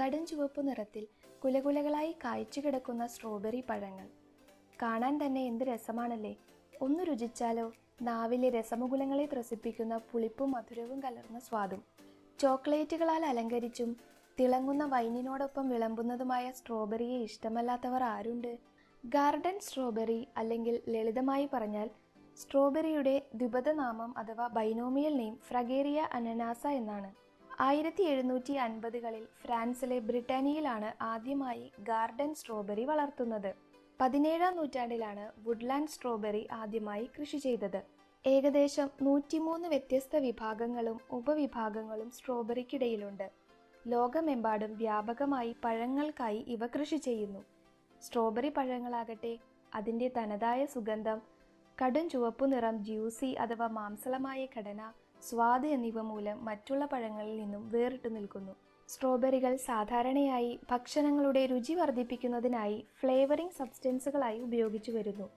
കടും ചുവപ്പ് നിറത്തിൽ കുലകുലകളായി കായ്ച്ചു കിടക്കുന്ന സ്ട്രോബെറി പഴങ്ങൾ. കാണാൻ തന്നെ എന്ത് രസമാണല്ലേ? ഒന്ന് രുചിച്ചാലോ? നാവിലെ രസമുകുലങ്ങളെ ത്രസിപ്പിക്കുന്ന പുളിപ്പും മധുരവും കലർന്ന സ്വാദും. ചോക്ലേറ്റുകളാൽ അലങ്കരിച്ചും തിളങ്ങുന്ന വൈനിനോടൊപ്പം വിളമ്പുന്നതുമായ സ്ട്രോബെറിയെ ഇഷ്ടമല്ലാത്തവർ ആരുണ്ട്? ഗാർഡൻ സ്ട്രോബെറി അല്ലെങ്കിൽ ലളിതമായി പറഞ്ഞാൽ സ്ട്രോബെറിയുടെ ദ്വിപദനാമം അഥവാ ബൈനോമിയൽ നെയിം ഫ്രഗേറിയ അനനാസ എന്നാണ്. ആയിരത്തി എഴുന്നൂറ്റി അൻപതുകളിൽ ഫ്രാൻസിലെ ബ്രിട്ടാനിയിലാണ് ആദ്യമായി ഗാർഡൻ സ്ട്രോബെറി വളർത്തുന്നത്. പതിനേഴാം നൂറ്റാണ്ടിലാണ് വുഡ്ലാൻഡ് സ്ട്രോബെറി ആദ്യമായി കൃഷി ചെയ്തത്. ഏകദേശം നൂറ്റിമൂന്ന് വ്യത്യസ്ത വിഭാഗങ്ങളും ഉപവിഭാഗങ്ങളും സ്ട്രോബെറിക്കിടയിലുണ്ട്. ലോകമെമ്പാടും വ്യാപകമായി പഴങ്ങൾക്കായി ഇവ കൃഷി ചെയ്യുന്നു. സ്ട്രോബെറി പഴങ്ങളാകട്ടെ അതിന്റെ തനതായ സുഗന്ധം കടും ചുവപ്പു നിറം ജ്യൂസി അഥവാ മാംസളമായ ഘടന സ്വാദ് എന്നിവ മൂലം മറ്റുള്ള പഴങ്ങളിൽ നിന്നും വേറിട്ടു നിൽക്കുന്നു. സ്ട്രോബെറികൾ സാധാരണയായി ഭക്ഷണങ്ങളുടെ രുചി വർദ്ധിപ്പിക്കുന്നതിനായി ഫ്ലേവറിംഗ് സബ്സ്റ്റൻസുകളായി ഉപയോഗിച്ചു വരുന്നു.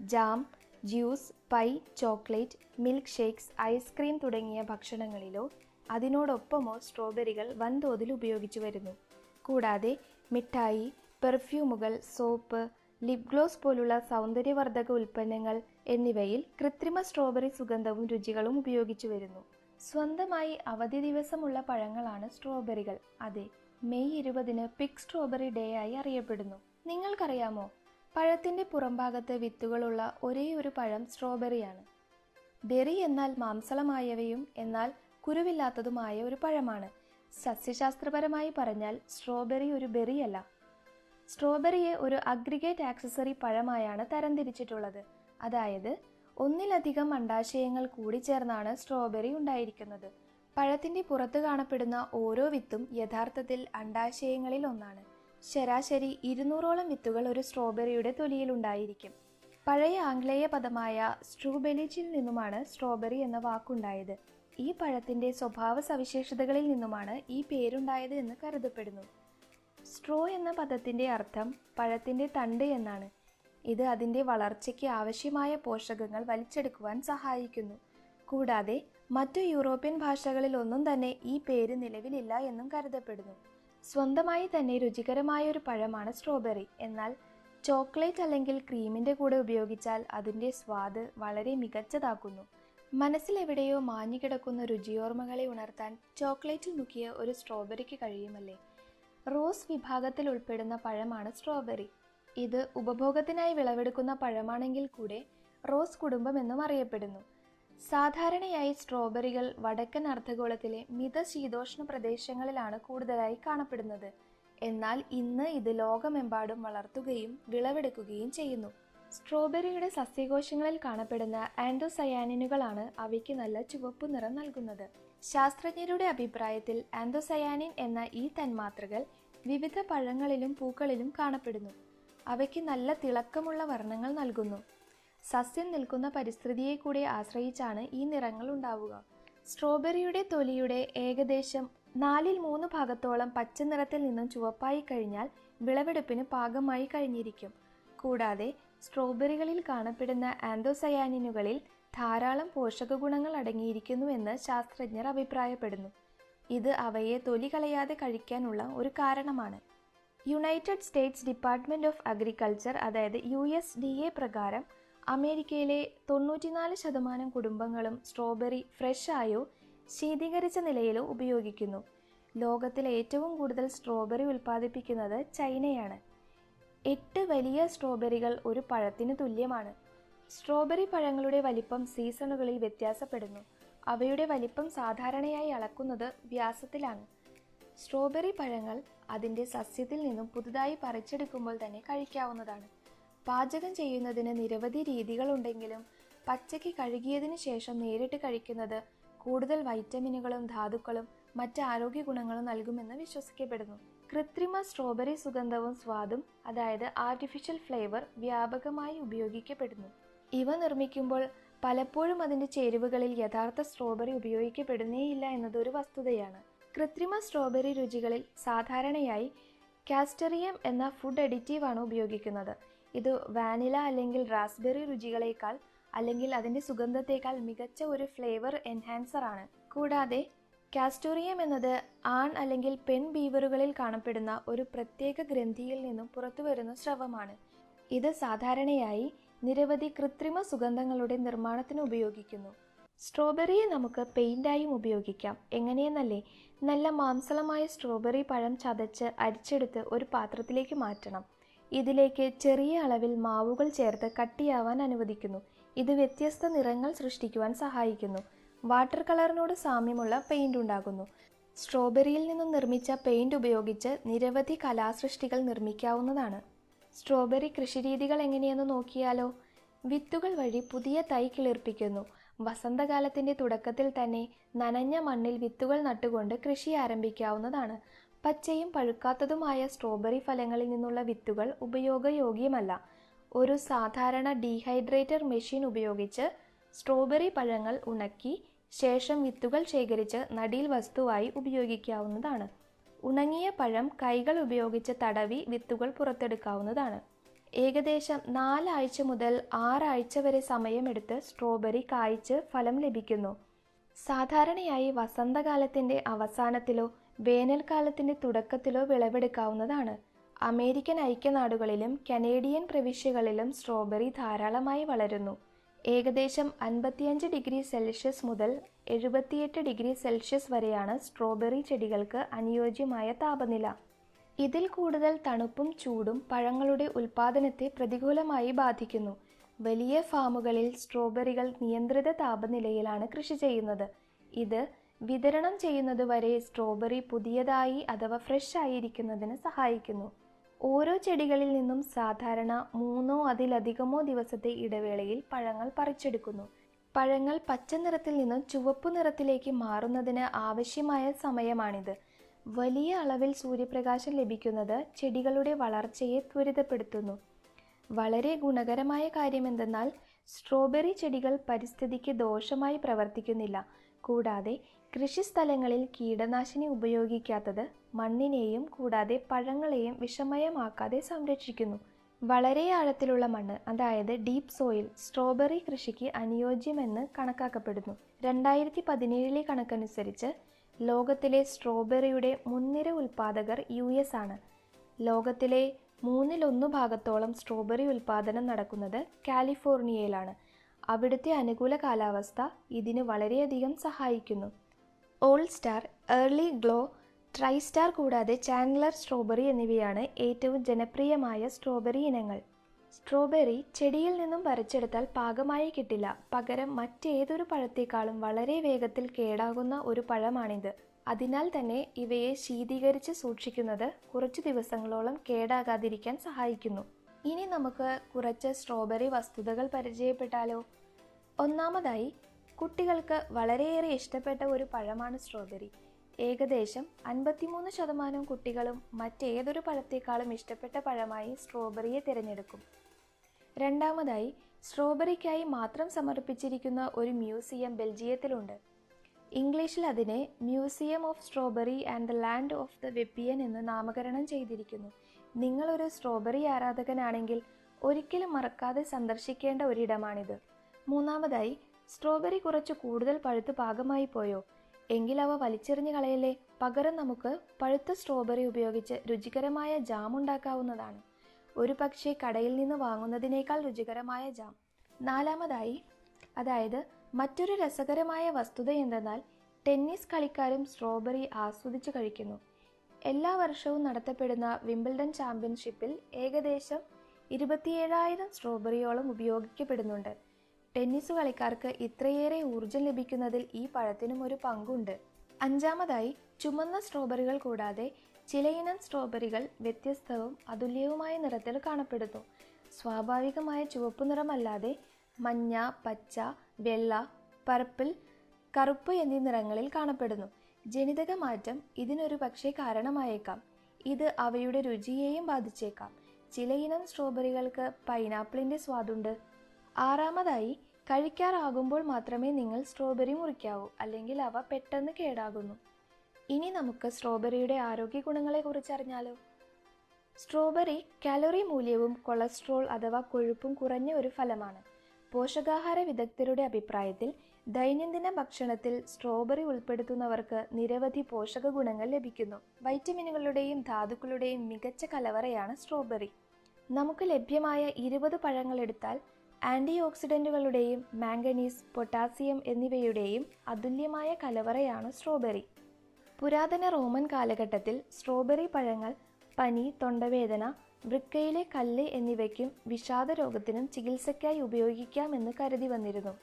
Jam juice pie chocolate milk shakes ice cream തുടങ്ങിയ ഭക്ഷണങ്ങളിലോ അതിനോടൊപ്പമോ സ്ട്രോബെറികൾ വൻതോതിൽ ഉപയോഗിച്ചു വരുന്നു. കൂടാതെ മിഠായി പെർഫ്യൂമുകൾ സോപ്പ് ലിപ് ഗ്ലോസ് പോലുള്ള സൗന്ദര്യവർദ്ധക ഉൽപ്പന്നങ്ങൾ എന്നിവയിൽ കൃത്രിമ സ്ട്രോബെറി സുഗന്ധവും രുചികളും ഉപയോഗിച്ചു വരുന്നു. സ്വന്തമായി അവധി ദിവസമുള്ള പഴങ്ങളാണ് സ്ട്രോബെറികൾ. അതെ മെയ് ഇരുപതിന് പിക് സ്ട്രോബെറി ഡേ ആയി അറിയപ്പെടുന്നു. നിങ്ങൾക്കറിയാമോ? പഴത്തിന്റെ പുറംഭാഗത്ത് വിത്തുകളുള്ള ഒരേ ഒരു പഴം സ്ട്രോബെറിയാണ്. ബെറി എന്നാൽ മാംസളമായവയും എന്നാൽ കുരുവില്ലാത്തതുമായ ഒരു പഴമാണ്. സസ്യശാസ്ത്രപരമായി പറഞ്ഞാൽ സ്ട്രോബെറി ഒരു ബെറിയല്ല. സ്ട്രോബെറിയെ ഒരു അഗ്രിഗേറ്റ് ആക്സസറി പഴമായാണ് തരംതിരിച്ചിട്ടുള്ളത്. അതായത് ഒന്നിലധികം അണ്ടാശയങ്ങൾ കൂടി ചേർന്നാണ് സ്ട്രോബെറി ഉണ്ടായിരിക്കുന്നത്. പഴത്തിന്റെ പുറത്ത് കാണപ്പെടുന്ന ഓരോ വിത്തും യഥാർത്ഥത്തിൽ അണ്ടാശയങ്ങളിൽ ഒന്നാണ്. ശരാശരി ഇരുന്നൂറോളം വിത്തുകൾ ഒരു സ്ട്രോബെറിയുടെ തൊലിയിൽ ഉണ്ടായിരിക്കും. പഴയ ആംഗ്ലേയ പദമായ സ്ട്രൂബെലിച്ചിൽ നിന്നുമാണ് സ്ട്രോബെറി എന്ന വാക്കുണ്ടായത്. ഈ പഴത്തിന്റെ സ്വഭാവ സവിശേഷതകളിൽ നിന്നുമാണ് ഈ പേരുണ്ടായത് എന്ന് കരുതപ്പെടുന്നു. സ്ട്രോ എന്ന പദത്തിന്റെ അർത്ഥം പഴത്തിന്റെ തണ്ട് എന്നാണ്. ഇത് അതിന്റെ വളർച്ചയ്ക്ക് ആവശ്യമായ പോഷകങ്ങൾ വലിച്ചെടുക്കുവാൻ സഹായിക്കുന്നു. കൂടാതെ മറ്റു യൂറോപ്യൻ ഭാഷകളിൽ ഒന്നും തന്നെ ഈ പേര് നിലവിലില്ല എന്നും കരുതപ്പെടുന്നു. സ്വന്തമായി തന്നെ രുചികരമായ ഒരു പഴമാണ് സ്ട്രോബെറി. എന്നാൽ ചോക്ലേറ്റ് അല്ലെങ്കിൽ ക്രീമിന്റെ കൂടെ ഉപയോഗിച്ചാൽ അതിന്റെ സ്വാദ് വളരെ മികച്ചതാക്കുന്നു. മനസ്സിലെവിടെയോ മാഞ്ഞുകിടക്കുന്ന രുചിയോർമ്മകളെ ഉണർത്താൻ ചോക്ലേറ്റിൽ മുക്കിയ ഒരു സ്ട്രോബെറിക്ക് കഴിയുമല്ലേ? റോസ് വിഭാഗത്തിൽ ഉൾപ്പെടുന്ന പഴമാണ് സ്ട്രോബെറി. ഇത് ഉപഭോഗത്തിനായി വിളവെടുക്കുന്ന പഴമാണെങ്കിൽ കൂടെ റോസ് കുടുംബം എന്നും അറിയപ്പെടുന്നു. സാധാരണയായി സ്ട്രോബെറികൾ വടക്കൻ അർദ്ധഗോളത്തിലെ മിത ശീതോഷ്ണ പ്രദേശങ്ങളിലാണ് കൂടുതലായി കാണപ്പെടുന്നത്. എന്നാൽ ഇന്ന് ഇത് ലോകമെമ്പാടും വളർത്തുകയും വിളവെടുക്കുകയും ചെയ്യുന്നു. സ്ട്രോബെറിയുടെ സസ്യകോശങ്ങളിൽ കാണപ്പെടുന്ന ആൻഡോസയാനിനുകളാണ് അവയ്ക്ക് നല്ല ചുവപ്പ് നിറം നൽകുന്നത്. ശാസ്ത്രജ്ഞരുടെ അഭിപ്രായത്തിൽ ആന്തോസയാനിൻ എന്ന ഈ തന്മാത്രകൾ വിവിധ പഴങ്ങളിലും പൂക്കളിലും കാണപ്പെടുന്നു. അവയ്ക്ക് നല്ല തിളക്കമുള്ള വർണങ്ങൾ നൽകുന്നു. സസ്യം നിൽക്കുന്ന പരിസ്ഥിതിയെ കൂടി ആശ്രയിച്ചാണ് ഈ നിറങ്ങൾ ഉണ്ടാവുക. സ്ട്രോബെറിയുടെ തൊലിയുടെ ഏകദേശം നാലിൽ മൂന്ന് ഭാഗത്തോളം പച്ച നിറത്തിൽ നിന്നും ചുവപ്പായി കഴിഞ്ഞാൽ വിളവെടുപ്പിന് പാകമായി കഴിഞ്ഞിരിക്കും. കൂടാതെ സ്ട്രോബെറികളിൽ കാണപ്പെടുന്ന ആന്തോസയാനിനുകളിൽ ധാരാളം പോഷക ഗുണങ്ങൾ അടങ്ങിയിരിക്കുന്നുവെന്ന് ശാസ്ത്രജ്ഞർ അഭിപ്രായപ്പെടുന്നു. ഇത് അവയെ തൊലി കളയാതെ കഴിക്കാനുള്ള ഒരു കാരണമാണ്. United States department of agriculture അതായത് യു എസ് ഡി എ പ്രകാരം അമേരിക്കയിലെ തൊണ്ണൂറ്റിനാല് ശതമാനം കുടുംബങ്ങളും സ്ട്രോബെറി ഫ്രഷ് ആയോ ശീതീകരിച്ച നിലയിലോ ഉപയോഗിക്കുന്നു. ലോകത്തിൽ ഏറ്റവും കൂടുതൽ സ്ട്രോബെറി ഉൽപ്പാദിപ്പിക്കുന്നത് ചൈനയാണ്. എട്ട് വലിയ സ്ട്രോബെറികൾ ഒരു പഴത്തിന് തുല്യമാണ്. സ്ട്രോബെറി പഴങ്ങളുടെ വലിപ്പം സീസണുകളിൽ വ്യത്യാസപ്പെടുന്നു. അവയുടെ വലിപ്പം സാധാരണയായി അളക്കുന്നത് വ്യാസത്തിലാണ്. സ്ട്രോബെറി പഴങ്ങൾ അതിന്റെ സസ്യത്തിൽ നിന്നും പുതുതായി പറിച്ചെടുക്കുമ്പോൾ തന്നെ കഴിക്കാവുന്നതാണ്. പാചകം ചെയ്യുന്നതിന് നിരവധി രീതികളുണ്ടെങ്കിലും പച്ചയ്ക്ക് കഴുകിയതിന് ശേഷം നേരിട്ട് കഴിക്കുന്നത് കൂടുതൽ വൈറ്റമിനുകളും ധാതുക്കളും മറ്റ് ആരോഗ്യ ഗുണങ്ങളും നൽകുമെന്ന് വിശ്വസിക്കപ്പെടുന്നു. കൃത്രിമ സ്ട്രോബെറി സുഗന്ധവും സ്വാദും അതായത് ആർട്ടിഫിഷ്യൽ ഫ്ലേവർ വ്യാപകമായി ഉപയോഗിക്കപ്പെടുന്നു. ഇവ നിർമ്മിക്കുമ്പോൾ പലപ്പോഴും അതിന്റെ ചേരുവകളിൽ യഥാർത്ഥ സ്ട്രോബെറി ഉപയോഗിക്കപ്പെടുന്നേയില്ല എന്നതൊരു വസ്തുതയാണ്. കൃത്രിമ സ്ട്രോബെറി രുചികളിൽ സാധാരണയായി കാസ്റ്ററിയം എന്ന ഫുഡ് അഡിറ്റീവ് ആണ് ഉപയോഗിക്കുന്നത്. ഇത് വാനില അല്ലെങ്കിൽ റാസ്ബെറി രുചികളേക്കാൾ അല്ലെങ്കിൽ അതിന്റെ സുഗന്ധത്തേക്കാൾ മികച്ച ഒരു ഫ്ലേവർ എൻഹാൻസർ ആണ്. കൂടാതെ കാസ്റ്റോറിയം എന്നത് ആൺ അല്ലെങ്കിൽ പെൺ ബീവറുകളിൽ കാണപ്പെടുന്ന ഒരു പ്രത്യേക ഗ്രന്ഥിയിൽ നിന്നും പുറത്തു വരുന്ന സ്രവമാണ്. ഇത് സാധാരണയായി നിരവധി കൃത്രിമ സുഗന്ധങ്ങളുടെ നിർമ്മാണത്തിന് ഉപയോഗിക്കുന്നു. സ്ട്രോബെറിയെ നമുക്ക് പെയിന്റായും ഉപയോഗിക്കാം. എങ്ങനെയെന്നല്ലേ? നല്ല മാംസളമായ സ്ട്രോബെറി പഴം ചതച്ച് അരിച്ചെടുത്ത് ഒരു പാത്രത്തിലേക്ക് മാറ്റണം. ഇതിലേക്ക് ചെറിയ അളവിൽ മാവുകൾ ചേർത്ത് കട്ടിയാവാൻ അനുവദിക്കുന്നു. ഇത് വ്യത്യസ്ത നിറങ്ങൾ സൃഷ്ടിക്കുവാൻ സഹായിക്കുന്നു. വാട്ടർ കളറിനോട് സാമ്യമുള്ള പെയിന്റ് ഉണ്ടാകുന്നു. സ്ട്രോബെറിയിൽ നിന്നും നിർമ്മിച്ച പെയിന്റ് ഉപയോഗിച്ച് നിരവധി കലാസൃഷ്ടികൾ നിർമ്മിക്കാവുന്നതാണ്. സ്ട്രോബെറി കൃഷിരീതികൾ എങ്ങനെയെന്ന് നോക്കിയാലോ വിത്തുകൾ വഴി പുതിയ തൈ കിളിർപ്പിക്കുന്നു. വസന്തകാലത്തിന്റെ തുടക്കത്തിൽ തന്നെ നനഞ്ഞ മണ്ണിൽ വിത്തുകൾ നട്ടുകൊണ്ട് കൃഷി ആരംഭിക്കാവുന്നതാണ്. പച്ചയും പഴുക്കാത്തതുമായ സ്ട്രോബെറി ഫലങ്ങളിൽ നിന്നുള്ള വിത്തുകൾ ഉപയോഗയോഗ്യമല്ല. ഒരു സാധാരണ ഡീഹൈഡ്രേറ്റർ മെഷീൻ ഉപയോഗിച്ച് സ്ട്രോബെറി പഴങ്ങൾ ഉണക്കി ശേഷം വിത്തുകൾ ശേഖരിച്ച് നടീൽ വസ്തുവായി ഉപയോഗിക്കാവുന്നതാണ്. ഉണങ്ങിയ പഴം കൈകൾ ഉപയോഗിച്ച് തടവി വിത്തുകൾ പുറത്തെടുക്കാവുന്നതാണ്. ഏകദേശം നാലാഴ്ച മുതൽ ആറാഴ്ച വരെ സമയമെടുത്ത് സ്ട്രോബെറി കായ്ച്ച് ഫലം ലഭിക്കുന്നു. സാധാരണയായി വസന്തകാലത്തിന്റെ അവസാനത്തിലോ വേനൽക്കാലത്തിന്റെ തുടക്കത്തിലോ വിളവെടുക്കാവുന്നതാണ്. അമേരിക്കൻ ഐക്യനാടുകളിലും കനേഡിയൻ പ്രവിശ്യകളിലും സ്ട്രോബെറി ധാരാളമായി വളരുന്നു. ഏകദേശം അൻപത്തിയഞ്ച് ഡിഗ്രി സെൽഷ്യസ് മുതൽ എഴുപത്തിയെട്ട് ഡിഗ്രി സെൽഷ്യസ് വരെയാണ് സ്ട്രോബെറി ചെടികൾക്ക് അനുയോജ്യമായ താപനില. ഇതിൽ കൂടുതൽ തണുപ്പും ചൂടും പഴങ്ങളുടെ ഉൽപ്പാദനത്തെ പ്രതികൂലമായി ബാധിക്കുന്നു. വലിയ ഫാമുകളിൽ സ്ട്രോബെറികൾ നിയന്ത്രിത താപനിലയിലാണ് കൃഷി ചെയ്യുന്നത്. ഇത് വിതരണം ചെയ്യുന്നത് വരെ സ്ട്രോബെറി പുതിയതായി അഥവാ ഫ്രഷ് ആയിരിക്കുന്നതിന് സഹായിക്കുന്നു. ഓരോ ചെടികളിൽ നിന്നും സാധാരണ മൂന്നോ അതിലധികമോ ദിവസത്തെ ഇടവേളയിൽ പഴങ്ങൾ പറിച്ചെടുക്കുന്നു. പഴങ്ങൾ പച്ച നിറത്തിൽ നിന്നും ചുവപ്പ് നിറത്തിലേക്ക് മാറുന്നതിന് ആവശ്യമായ സമയമാണിത്. വലിയ അളവിൽ സൂര്യപ്രകാശം ലഭിക്കുന്നത് ചെടികളുടെ വളർച്ചയെ ത്വരിതപ്പെടുത്തുന്നു. വളരെ ഗുണകരമായ കാര്യമെന്തെന്നാൽ സ്ട്രോബെറി ചെടികൾ പരിസ്ഥിതിക്ക് ദോഷമായി പ്രവർത്തിക്കുന്നില്ല. കൂടാതെ കൃഷിസ്ഥലങ്ങളിൽ കീടനാശിനി ഉപയോഗിക്കാത്തത് മണ്ണിനെയും കൂടാതെ പഴങ്ങളെയും വിഷമയമാക്കാതെ സംരക്ഷിക്കുന്നു. വളരെ ആഴത്തിലുള്ള മണ്ണ് അതായത് ഡീപ്പ് സോയിൽ സ്ട്രോബെറി കൃഷിക്ക് അനുയോജ്യമെന്ന് കണക്കാക്കപ്പെടുന്നു. രണ്ടായിരത്തി പതിനേഴിലെ കണക്കനുസരിച്ച് ലോകത്തിലെ സ്ട്രോബെറിയുടെ മുൻനിര ഉൽപ്പാദകർ യു എസ് ആണ്. ലോകത്തിലെ മൂന്നിലൊന്നു ഭാഗത്തോളം സ്ട്രോബെറി ഉൽപ്പാദനം നടക്കുന്നത് കാലിഫോർണിയയിലാണ്. അവിടുത്തെ അനുകൂല കാലാവസ്ഥ ഇതിന് വളരെയധികം സഹായിക്കുന്നു. All star early glow tristar കൂടാതെ ചാൻഗ്ലർ സ്ട്രോബെറി എന്നിവയാണ് ഏറ്റവും ജനപ്രിയമായ സ്ട്രോബെറി ഇനങ്ങൾ. സ്ട്രോബെറി ചെടിയിൽ നിന്നും പറിച്ചെടുത്താൽ പാകമായി കിട്ടില്ല. പകരം മറ്റേതൊരു പഴത്തേക്കാളും വളരെ വേഗത്തിൽ കേടാകുന്ന ഒരു പഴമാണിത്. അതിനാൽ തന്നെ ഇവയെ ശീതീകരിച്ച് സൂക്ഷിക്കുന്നത് കുറച്ചു ദിവസങ്ങളോളം കേടാകാതിരിക്കാൻ സഹായിക്കുന്നു. ഇനി നമുക്ക് കുറച്ച് സ്ട്രോബെറി വസ്തുതകൾ പരിചയപ്പെട്ടാലോ? ഒന്നാമതായി കുട്ടികൾക്ക് വളരെയേറെ ഇഷ്ടപ്പെട്ട ഒരു പഴമാണ് സ്ട്രോബെറി ഏകദേശം അൻപത്തിമൂന്ന് ശതമാനം കുട്ടികളും മറ്റേതൊരു പഴത്തേക്കാളും ഇഷ്ടപ്പെട്ട പഴമായി സ്ട്രോബെറിയെ തിരഞ്ഞെടുക്കും. രണ്ടാമതായി സ്ട്രോബെറിക്കായി മാത്രം സമർപ്പിച്ചിരിക്കുന്ന ഒരു മ്യൂസിയം ബെൽജിയത്തിലുണ്ട്. ഇംഗ്ലീഷിൽ അതിനെ museum of strawberry and the land of the Wepion എന്ന് നാമകരണം ചെയ്തിരിക്കുന്നു. നിങ്ങളൊരു സ്ട്രോബെറി ആരാധകനാണെങ്കിൽ ഒരിക്കലും മറക്കാതെ സന്ദർശിക്കേണ്ട ഒരിടമാണിത്. മൂന്നാമതായി സ്ട്രോബെറി കുറച്ച് കൂടുതൽ പഴുത്ത് പാകമായി പോയോ? വലിച്ചെറിഞ്ഞു വലിച്ചെറിഞ്ഞ് കളയല്ലേ? പകരം നമുക്ക് പഴുത്ത സ്ട്രോബെറി ഉപയോഗിച്ച് രുചികരമായ ജാം ഉണ്ടാക്കാവുന്നതാണ്. ഒരു പക്ഷേ കടയിൽ നിന്ന് വാങ്ങുന്നതിനേക്കാൾ രുചികരമായ ജാം നാലാമതായി അതായത് മറ്റൊരു രസകരമായ വസ്തുത എന്തെന്നാൽ ടെന്നീസ് കളിക്കാരും സ്ട്രോബെറി ആസ്വദിച്ച് കഴിക്കുന്നു. എല്ലാ വർഷവും നടത്തപ്പെടുന്ന വിംബിൾഡൺ ചാമ്പ്യൻഷിപ്പിൽ ഏകദേശം ഇരുപത്തിയേഴായിരം സ്ട്രോബെറിയോളം ഉപയോഗിക്കപ്പെടുന്നുണ്ട്. ടെന്നീസ് കളിക്കാർക്ക് ഇത്രയേറെ ഊർജം ലഭിക്കുന്നതിൽ ഈ പഴത്തിനും ഒരു പങ്കുണ്ട്. അഞ്ചാമതായി ചുമന്ന സ്ട്രോബെറികൾ കൂടാതെ ചിലയിനം സ്ട്രോബെറികൾ വ്യത്യസ്തവും അതുല്യവുമായ നിറത്തിൽ കാണപ്പെടുന്നു. സ്വാഭാവികമായ ചുവപ്പ് നിറമല്ലാതെ മഞ്ഞ പച്ച വെള്ള പർപ്പിൾ കറുപ്പ് എന്നീ നിറങ്ങളിൽ കാണപ്പെടുന്നു. ജനിതക മാറ്റം ഇതിനൊരു പക്ഷേ കാരണമായേക്കാം. ഇത് അവയുടെ രുചിയെയും ബാധിച്ചേക്കാം. ചിലയിനം സ്ട്രോബെറികൾക്ക് പൈനാപ്പിളിന്റെ സ്വാദുണ്ട്. ആറാമതായി കഴിക്കാറാകുമ്പോൾ മാത്രമേ നിങ്ങൾ സ്ട്രോബെറി മുറിക്കാവൂ അല്ലെങ്കിൽ അവ പെട്ടെന്ന് കേടാകുന്നു. ഇനി നമുക്ക് സ്ട്രോബെറിയുടെ ആരോഗ്യ ഗുണങ്ങളെക്കുറിച്ച് അറിഞ്ഞാലോ? സ്ട്രോബെറി കാലറി മൂല്യവും കൊളസ്ട്രോൾ അഥവാ കൊഴുപ്പും കുറഞ്ഞ ഒരു ഫലമാണ്. പോഷകാഹാര വിദഗ്ധരുടെ അഭിപ്രായത്തിൽ ദൈനംദിന ഭക്ഷണത്തിൽ സ്ട്രോബെറി ഉൾപ്പെടുത്തുന്നവർക്ക് നിരവധി പോഷക ഗുണങ്ങൾ ലഭിക്കുന്നു. വൈറ്റമിനുകളുടെയും ധാതുക്കളുടെയും മികച്ച കലവറയാണ് സ്ട്രോബെറി. നമുക്ക് ലഭ്യമായ ഇരുപത് പഴങ്ങൾ എടുത്താൽ ആന്റി ഓക്സിഡന്റുകളുടെയും മാംഗനീസ് പൊട്ടാസിയം എന്നിവയുടെയും അതുല്യമായ കലവറയാണ് സ്ട്രോബെറി. പുരാതന റോമൻ കാലഘട്ടത്തിൽ സ്ട്രോബെറി പഴങ്ങൾ പനി തൊണ്ടവേദന വൃക്കയിലെ കല്ല് എന്നിവയ്ക്കും വിഷാദ രോഗത്തിനും ചികിത്സയ്ക്കായി ഉപയോഗിക്കാമെന്ന് കരുതി വന്നിരുന്നു.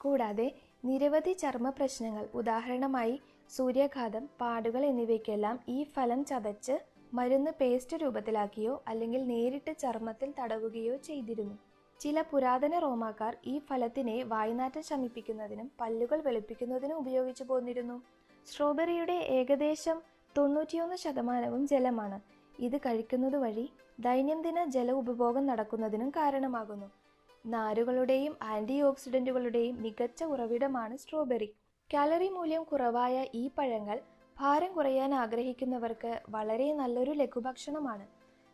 കൂടാതെ നിരവധി ചർമ്മ പ്രശ്നങ്ങൾ ഉദാഹരണമായി സൂര്യാഘാതം പാടുകൾ എന്നിവയ്ക്കെല്ലാം ഈ ഫലം ചതച്ച് മരുന്ന് പേസ്റ്റ് രൂപത്തിലാക്കിയോ അല്ലെങ്കിൽ നേരിട്ട് ചർമ്മത്തിൽ തടവുകയോ ചെയ്തിരുന്നു. ചില പുരാതന റോമാക്കാർ ഈ ഫലത്തിനെ വായ്നാറ്റം ശമിപ്പിക്കുന്നതിനും പല്ലുകൾ വെളുപ്പിക്കുന്നതിനും ഉപയോഗിച്ചു പോന്നിരുന്നു. സ്ട്രോബെറിയുടെ ഏകദേശം തൊണ്ണൂറ്റിയൊന്ന് ശതമാനവും ജലമാണ്. ഇത് കഴിക്കുന്നത് വഴി ദൈനംദിന ജല ഉപഭോഗം നടക്കുന്നതിനും കാരണമാകുന്നു. നാരുകളുടെയും ആന്റി ഓക്സിഡന്റുകളുടെയും മികച്ച ഉറവിടമാണ് സ്ട്രോബെറി. കാലറി മൂല്യം കുറവായ ഈ പഴങ്ങൾ ഭാരം കുറയാൻ ആഗ്രഹിക്കുന്നവർക്ക് വളരെ നല്ലൊരു ലഘുഭക്ഷണമാണ്.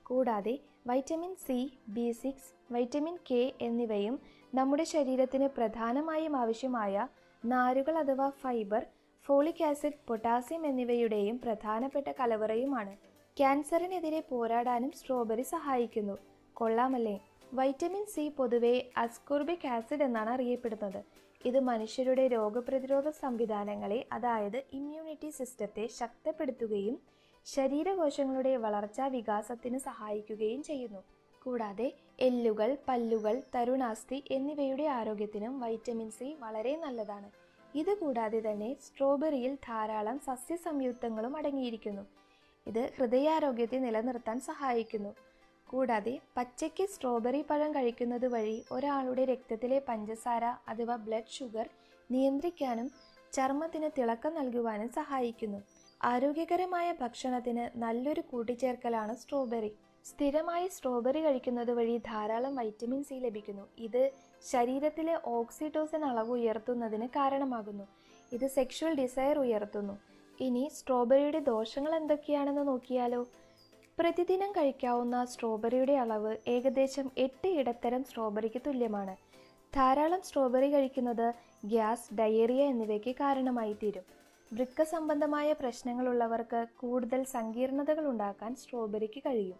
കൂടാതെ vitamin C B six vitamin K എന്നിവയും നമ്മുടെ ശരീരത്തിന് പ്രധാനമായും ആവശ്യമായ നാരുകൾ അഥവാ ഫൈബർ ഫോളിക് ആസിഡ് പൊട്ടാസ്യം എന്നിവയുടെയും പ്രധാനപ്പെട്ട കലവറയുമാണ്. ക്യാൻസറിനെതിരെ പോരാടാനും സ്ട്രോബെറി സഹായിക്കുന്നു. കൊള്ളാമല്ലേ? വൈറ്റമിൻ സി പൊതുവെ അസ്കോർബിക് ആസിഡ് എന്നാണ് അറിയപ്പെടുന്നത്. ഇത് മനുഷ്യരുടെ രോഗപ്രതിരോധ സംവിധാനങ്ങളെ അതായത് ഇമ്മ്യൂണിറ്റി സിസ്റ്റത്തെ ശക്തിപ്പെടുത്തുകയും ശരീരകോശങ്ങളുടെ വളർച്ചാ വികാസത്തിന് സഹായിക്കുകയും ചെയ്യുന്നു. കൂടാതെ എല്ലുകൾ പല്ലുകൾ തരുണാസ്ഥി എന്നിവയുടെ ആരോഗ്യത്തിനും വൈറ്റമിൻ സി വളരെ നല്ലതാണ്. ഇതുകൂടാതെ തന്നെ സ്ട്രോബെറിയിൽ ധാരാളം സസ്യ സംയുക്തങ്ങളും അടങ്ങിയിരിക്കുന്നു. ഇത് ഹൃദയാരോഗ്യത്തെ നിലനിർത്താൻ സഹായിക്കുന്നു. കൂടാതെ പച്ചയ്ക്ക് സ്ട്രോബെറി പഴം കഴിക്കുന്നത് വഴി ഒരാളുടെ രക്തത്തിലെ പഞ്ചസാര അഥവാ ബ്ലഡ് ഷുഗർ നിയന്ത്രിക്കാനും ചർമ്മത്തിന് തിളക്കം നൽകുവാനും സഹായിക്കുന്നു. ആരോഗ്യകരമായ ഭക്ഷണത്തിന് നല്ലൊരു കൂട്ടിച്ചേർക്കലാണ് സ്ട്രോബെറി. സ്ഥിരമായി സ്ട്രോബെറി കഴിക്കുന്നത് വഴി ധാരാളം വൈറ്റമിൻ സി ലഭിക്കുന്നു. ഇത് ശരീരത്തിലെ ഓക്സിറ്റോസിൻ അളവ് ഉയർത്തുന്നതിന് കാരണമാകുന്നു. ഇത് സെക്ഷുവൽ ഡിസയർ ഉയർത്തുന്നു. ഇനി സ്ട്രോബെറിയുടെ ദോഷങ്ങൾ എന്തൊക്കെയാണെന്ന് നോക്കിയാലോ? പ്രതിദിനം കഴിക്കാവുന്ന സ്ട്രോബെറിയുടെ അളവ് ഏകദേശം എട്ട് ഇടത്തരം സ്ട്രോബെറിക്ക് തുല്യമാണ്. ധാരാളം സ്ട്രോബെറി കഴിക്കുന്നത് ഗ്യാസ് ഡയേറിയ എന്നിവയ്ക്ക് കാരണമായി തീരും വൃക്ക സംബന്ധമായ പ്രശ്നങ്ങളുള്ളവർക്ക് കൂടുതൽ സങ്കീർണതകൾ ഉണ്ടാക്കാൻ സ്ട്രോബെറിക്ക് കഴിയും.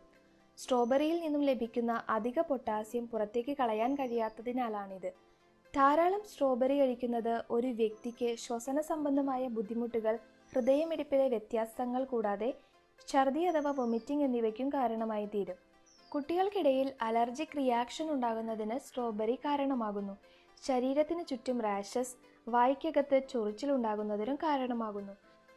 സ്ട്രോബെറിയിൽ നിന്നും ലഭിക്കുന്ന അധിക പൊട്ടാസ്യം പുറത്തേക്ക് കളയാൻ കഴിയാത്തതിനാലാണിത്. ധാരാളം സ്ട്രോബെറി കഴിക്കുന്നത് ഒരു വ്യക്തിക്ക് ശ്വസന സംബന്ധമായ ബുദ്ധിമുട്ടുകൾ ഹൃദയമിടിപ്പിലെ വ്യത്യാസങ്ങൾ കൂടാതെ ഛർദി അഥവാ വൊമിറ്റിംഗ് എന്നിവയ്ക്കും കാരണമായി തീരും കുട്ടികൾക്കിടയിൽ അലർജിക് റിയാക്ഷൻ ഉണ്ടാകുന്നതിന് സ്ട്രോബെറി കാരണമാകുന്നു. ശരീരത്തിന് ചുറ്റും റാഷസ് വായ്ക്കകത്ത് ചൊറിച്ചിലുണ്ടാകുന്നതിനും കാരണമാകുന്നു.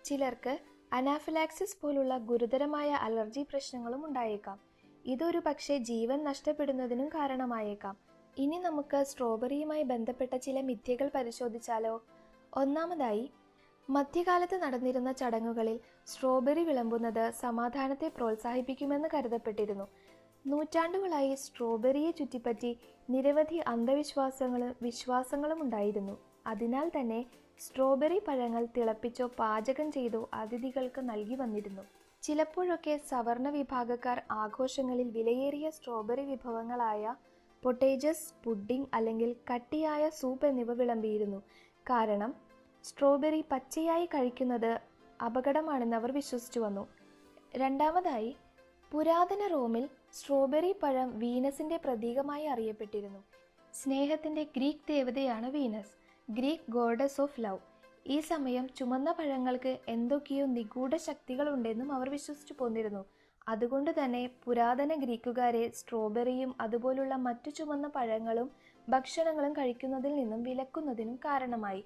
ചിലർക്ക് അനാഫിലാക്സിസ് പോലുള്ള ഗുരുതരമായ അലർജി പ്രശ്നങ്ങളും ഉണ്ടായേക്കാം. ഇതൊരു പക്ഷേ ജീവൻ നഷ്ടപ്പെടുന്നതിനും കാരണമായേക്കാം. ഇനി നമുക്ക് സ്ട്രോബെറിയുമായി ബന്ധപ്പെട്ട ചില മിഥ്യകൾ പരിശോധിച്ചാലോ? ഒന്നാമതായി മധ്യകാലത്ത് നടന്നിരുന്ന ചടങ്ങുകളിൽ സ്ട്രോബെറി വിളമ്പുന്നത് സമാധാനത്തെ പ്രോത്സാഹിപ്പിക്കുമെന്ന് കരുതപ്പെട്ടിരുന്നു. നൂറ്റാണ്ടുകളായി സ്ട്രോബെറിയെ ചുറ്റിപ്പറ്റി നിരവധി അന്ധവിശ്വാസങ്ങളും വിശ്വാസങ്ങളും ഉണ്ടായിരുന്നു. അതിനാൽ തന്നെ സ്ട്രോബെറി പഴങ്ങൾ തിളപ്പിച്ചോ പാചകം ചെയ്തോ അതിഥികൾക്ക് നൽകി വന്നിരുന്നു. ചിലപ്പോഴൊക്കെ സവർണ വിഭാഗക്കാർ ആഘോഷങ്ങളിൽ വിലയേറിയ സ്ട്രോബെറി വിഭവങ്ങളായ പൊട്ടേജസ് പുഡിംഗ് അല്ലെങ്കിൽ കട്ടിയായ സൂപ്പ് എന്നിവ വിളമ്പിയിരുന്നു. കാരണം സ്ട്രോബെറി പച്ചയായി കഴിക്കുന്നത് അപകടമാണെന്ന് അവർ വിശ്വസിച്ചു വന്നു. രണ്ടാമതായി പുരാതന റോമിൽ സ്ട്രോബെറി പഴം വീനസിന്റെ പ്രതീകമായി അറിയപ്പെട്ടിരുന്നു. സ്നേഹത്തിന്റെ Greek ദേവതയാണ് Venus. Greek goddess of love ഈ സമയം ചുമന്ന പഴങ്ങൾക്ക് എന്തൊക്കെയോ നിഗൂഢ ശക്തികളുണ്ടെന്നും അവർ വിശ്വസിച്ചു പോന്നിരുന്നു. അതുകൊണ്ട് തന്നെ പുരാതന ഗ്രീക്കുകാരെ സ്ട്രോബെറിയും അതുപോലുള്ള മറ്റു ചുമന്ന പഴങ്ങളും ഭക്ഷണങ്ങളും കഴിക്കുന്നതിൽ നിന്നും വിലക്കുന്നതിനും കാരണമായി.